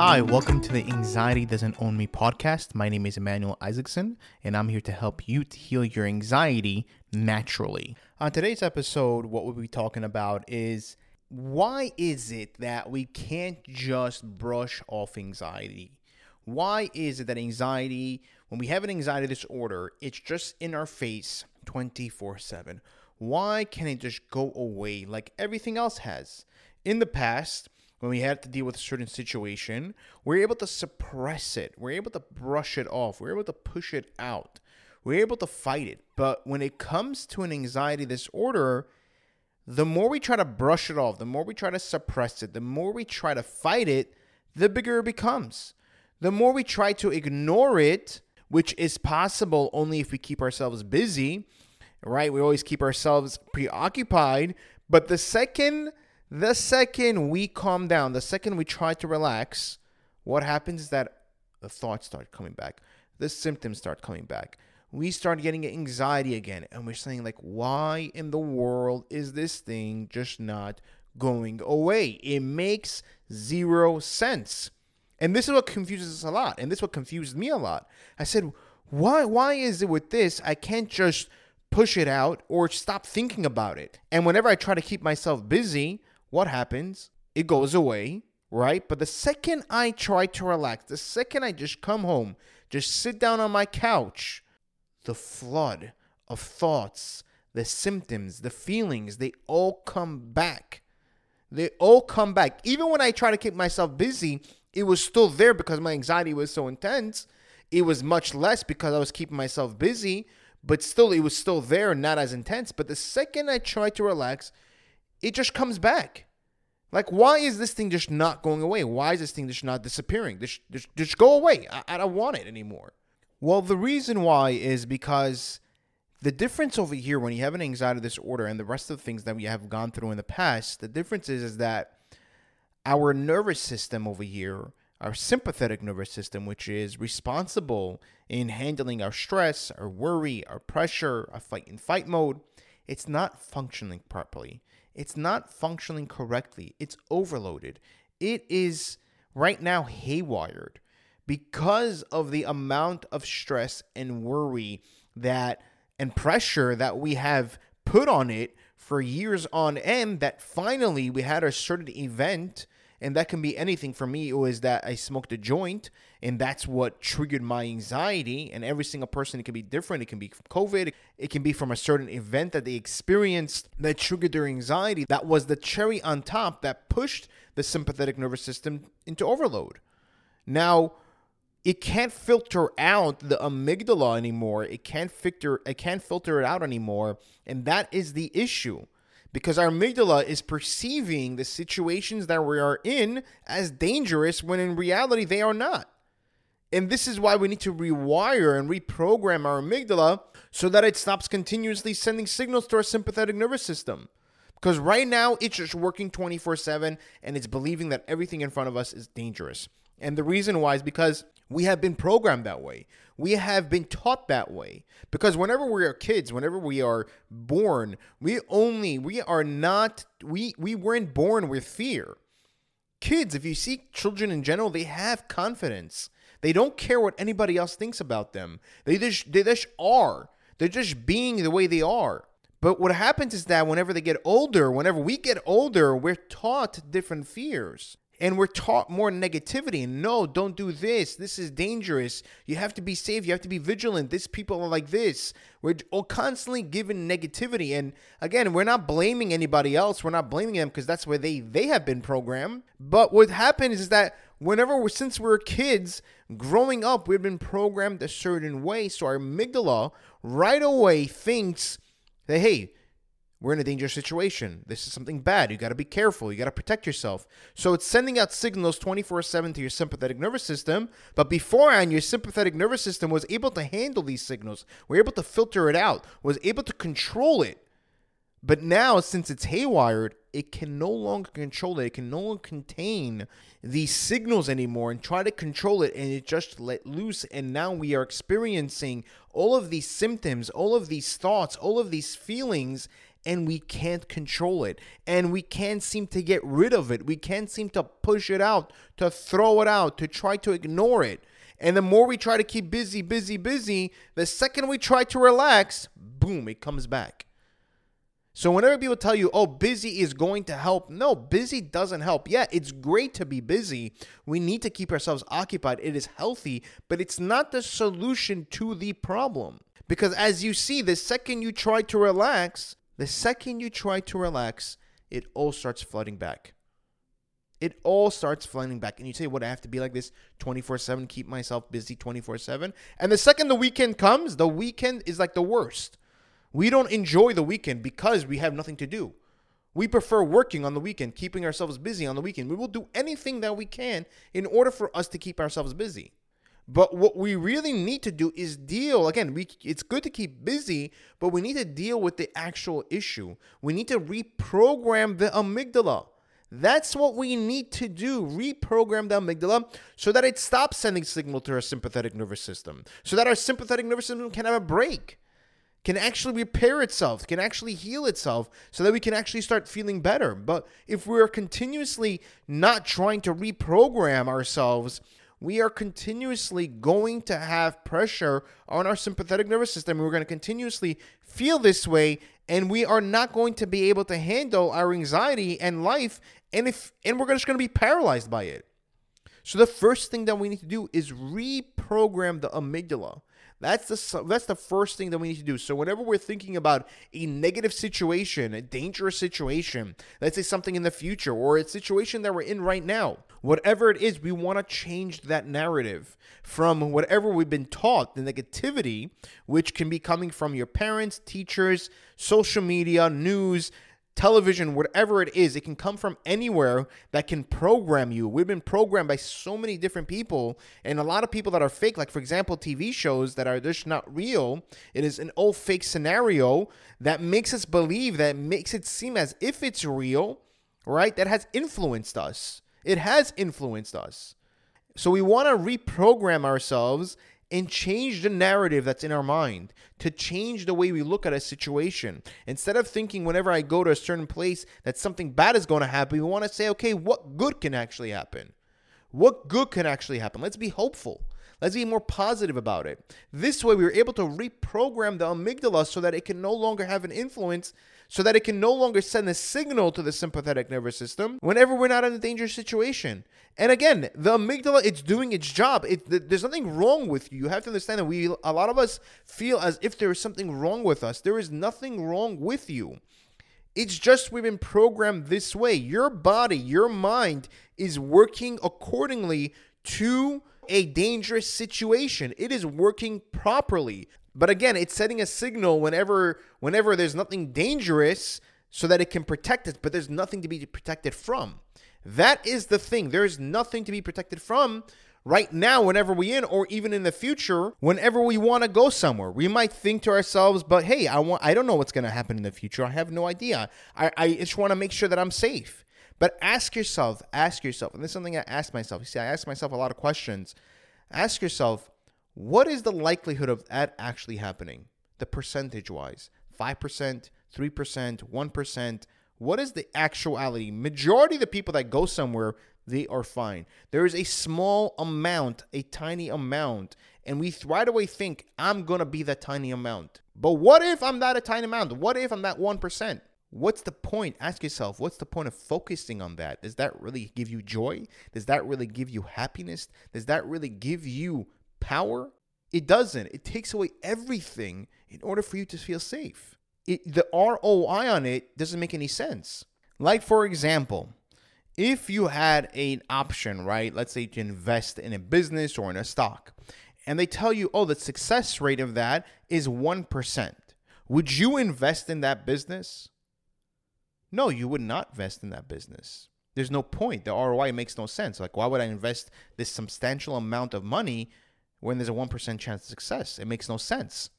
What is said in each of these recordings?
Hi, welcome to the Anxiety Doesn't Own Me podcast. My name is Emmanuel Isaacson, and I'm here to help you to heal your anxiety naturally. On today's episode, what we'll be talking about is why is it that we can't just brush off anxiety? Why is it that anxiety, when we have an anxiety disorder, it's just in our face 24 7? Why can't it just go away like everything else has? In the past, when we had to deal with a certain situation, we're able to suppress it. We're able to brush it off. We're able to push it out. We're able to fight it. But when it comes to an anxiety disorder, the more we try to brush it off, the more we try to suppress it, the more we try to fight it, the bigger it becomes. The more we try to ignore it, which is possible only if we keep ourselves busy, right? We always keep ourselves preoccupied. But the second the second we calm down, the second we try to relax, what happens is that the thoughts start coming back, the symptoms start coming back. We start getting anxiety again, and we're saying, like, why in the world is this thing just not going away? It makes zero sense. And this is what confuses us a lot. And this is what confused me a lot. I said, why why is it with this? I can't just push it out or stop thinking about it. And whenever I try to keep myself busy, what happens? It goes away, right? But the second I try to relax, the second I just come home, just sit down on my couch, the flood of thoughts, the symptoms, the feelings, they all come back. They all come back. Even when I try to keep myself busy, it was still there because my anxiety was so intense. It was much less because I was keeping myself busy, but still, it was still there, not as intense. But the second I try to relax, it just comes back. Like, why is this thing just not going away? Why is this thing just not disappearing? Just, just, just go away. I, I don't want it anymore. Well, the reason why is because the difference over here when you have an anxiety disorder and the rest of the things that we have gone through in the past, the difference is, is that our nervous system over here, our sympathetic nervous system, which is responsible in handling our stress, our worry, our pressure, our fight and fight mode, it's not functioning properly. It's not functioning correctly. It's overloaded. It is right now haywired because of the amount of stress and worry that and pressure that we have put on it for years on end that finally we had a certain event and that can be anything. For me it was that i smoked a joint and that's what triggered my anxiety. And every single person it can be different. It can be from covid. It can be from a certain event that they experienced that triggered their anxiety. That was the cherry on top that pushed the sympathetic nervous system into overload. Now it can't filter out the amygdala anymore. It can't filter it can't filter it out anymore. And that is the issue because our amygdala is perceiving the situations that we are in as dangerous when in reality they are not. And this is why we need to rewire and reprogram our amygdala so that it stops continuously sending signals to our sympathetic nervous system. Because right now it's just working 24 7 and it's believing that everything in front of us is dangerous. And the reason why is because we have been programmed that way. We have been taught that way. Because whenever we are kids, whenever we are born, we only, we are not, we, we weren't born with fear. Kids, if you see children in general, they have confidence. They don't care what anybody else thinks about them. They just, they just are. They're just being the way they are. But what happens is that whenever they get older, whenever we get older, we're taught different fears and we're taught more negativity. No don't do this. This is dangerous. You have to be safe. You have to be vigilant. These people are like this. We're all constantly given negativity. And again we're not blaming anybody else. We're not blaming them because that's where they they have been programmed. But what happens is that whenever we're since we're kids growing up we've been programmed a certain way. So our amygdala right away thinks that hey we're in a dangerous situation. This is something bad. You got to be careful. You got to protect yourself. So it's sending out signals 24 7 to your sympathetic nervous system. But beforehand, your sympathetic nervous system was able to handle these signals, were able to filter it out, was able to control it. But now, since it's haywired, it can no longer control it. It can no longer contain these signals anymore and try to control it, and it just let loose. And now we are experiencing all of these symptoms, all of these thoughts, all of these feelings and we can't control it and we can't seem to get rid of it. We can't seem to push it out, to throw it out, to try to ignore it. And the more we try to keep busy, busy, busy, the second we try to relax, boom, it comes back. So whenever people tell you, oh, busy is going to help, no, busy doesn't help. Yeah, it's great to be busy. We need to keep ourselves occupied. It is healthy, but it's not the solution to the problem. Because as you see, the second you try to relax, the second you try to relax, it all starts flooding back. It all starts flooding back. And you say, what, I have to be like this 24 7, keep myself busy 24 7. And the second the weekend comes, the weekend is like the worst. We don't enjoy the weekend because we have nothing to do. We prefer working on the weekend, keeping ourselves busy on the weekend. We will do anything that we can in order for us to keep ourselves busy. But what we really need to do is deal again, we it's good to keep busy, but we need to deal with the actual issue. We need to reprogram the amygdala. That's what we need to do. Reprogram the amygdala so that it stops sending signal to our sympathetic nervous system. So that our sympathetic nervous system can have a break can actually repair itself, can actually heal itself so that we can actually start feeling better. But if we're continuously not trying to reprogram ourselves, we are continuously going to have pressure on our sympathetic nervous system. We're going to continuously feel this way, and we are not going to be able to handle our anxiety and life, and if and we're just going to be paralyzed by it. So the first thing that we need to do is reprogram the amygdala. That's the that's the first thing that we need to do. So whenever we're thinking about a negative situation, a dangerous situation, let's say something in the future or a situation that we're in right now, whatever it is, we want to change that narrative from whatever we've been taught, the negativity, which can be coming from your parents, teachers, social media, news, television, whatever it is, it can come from anywhere that can program you. We've been programmed by so many different people, and a lot of people that are fake, like for example, TV shows that are just not real. It is an old fake scenario that makes us believe, that makes it seem as if it's real, right? That has influenced us. It has influenced us. So we want to reprogram ourselves and change the narrative that's in our mind, to change the way we look at a situation. Instead of thinking whenever I go to a certain place that something bad is going to happen, we want to say, okay, what good can actually happen? What good can actually happen? Let's be hopeful. Let's be more positive about it. This way, we are able to reprogram the amygdala so that it can no longer have an influence, so that it can no longer send a signal to the sympathetic nervous system whenever we're not in a dangerous situation. And again, the amygdala, it's doing its job. It, there's nothing wrong with you. You have to understand that we, a lot of us feel as if there is something wrong with us. There is nothing wrong with you. It's just we've been programmed this way. Your body, your mind is working accordingly to a dangerous situation. It is working properly. But again, it's setting a signal whenever whenever there's nothing dangerous so that it can protect us, but there's nothing to be protected from. That is the thing. There's nothing to be protected from right now whenever we in or even in the future whenever we want to go somewhere we might think to ourselves but hey i want i don't know what's going to happen in the future i have no idea i, I just want to make sure that i'm safe but ask yourself, ask yourself, and this is something I ask myself. You see, I ask myself a lot of questions. Ask yourself, what is the likelihood of that actually happening? The percentage wise 5%, 3%, 1%. What is the actuality? Majority of the people that go somewhere, they are fine. There is a small amount, a tiny amount, and we right away think, I'm going to be that tiny amount. But what if I'm not a tiny amount? What if I'm that 1%? What's the point? Ask yourself, what's the point of focusing on that? Does that really give you joy? Does that really give you happiness? Does that really give you power? It doesn't. It takes away everything in order for you to feel safe. It, the ROI on it doesn't make any sense. Like, for example, if you had an option, right? Let's say to invest in a business or in a stock, and they tell you, oh, the success rate of that is 1%. Would you invest in that business? No, you would not invest in that business. There's no point. The ROI makes no sense. Like, why would I invest this substantial amount of money when there's a 1% chance of success? It makes no sense.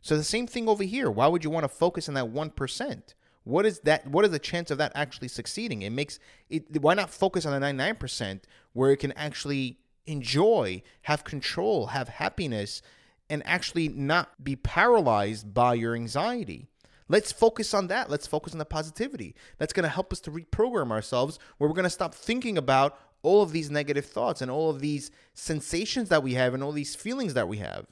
So the same thing over here. Why would you want to focus on that 1%? What is that what is the chance of that actually succeeding? It makes it why not focus on the 99% where it can actually enjoy, have control, have happiness and actually not be paralyzed by your anxiety? Let's focus on that. Let's focus on the positivity. That's going to help us to reprogram ourselves where we're going to stop thinking about all of these negative thoughts and all of these sensations that we have and all these feelings that we have.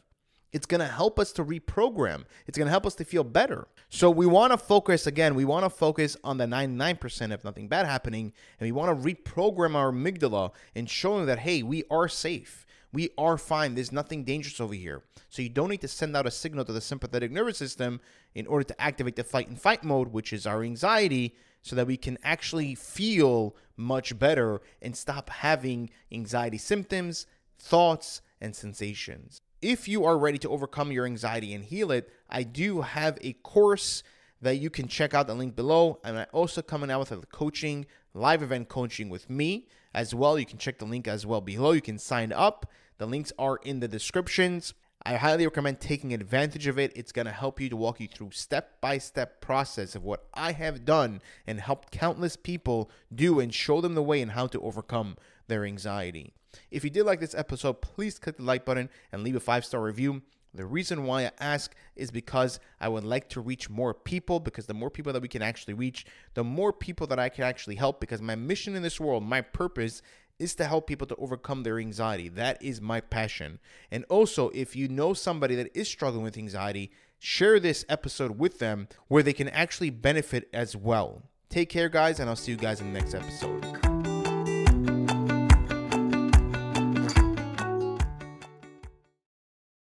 It's going to help us to reprogram. It's going to help us to feel better. So we want to focus again, we want to focus on the 99% of nothing bad happening and we want to reprogram our amygdala and showing that hey, we are safe. We are fine. There's nothing dangerous over here. So you don't need to send out a signal to the sympathetic nervous system in order to activate the fight and fight mode, which is our anxiety, so that we can actually feel much better and stop having anxiety symptoms, thoughts, and sensations. If you are ready to overcome your anxiety and heal it, I do have a course that you can check out the link below. And I also coming out with a coaching, live event coaching with me as well. You can check the link as well below. You can sign up. The links are in the descriptions. I highly recommend taking advantage of it. It's going to help you to walk you through step by step process of what I have done and helped countless people do and show them the way and how to overcome their anxiety. If you did like this episode, please click the like button and leave a five star review. The reason why I ask is because I would like to reach more people because the more people that we can actually reach, the more people that I can actually help because my mission in this world, my purpose is to help people to overcome their anxiety. That is my passion. And also, if you know somebody that is struggling with anxiety, share this episode with them where they can actually benefit as well. Take care, guys, and I'll see you guys in the next episode.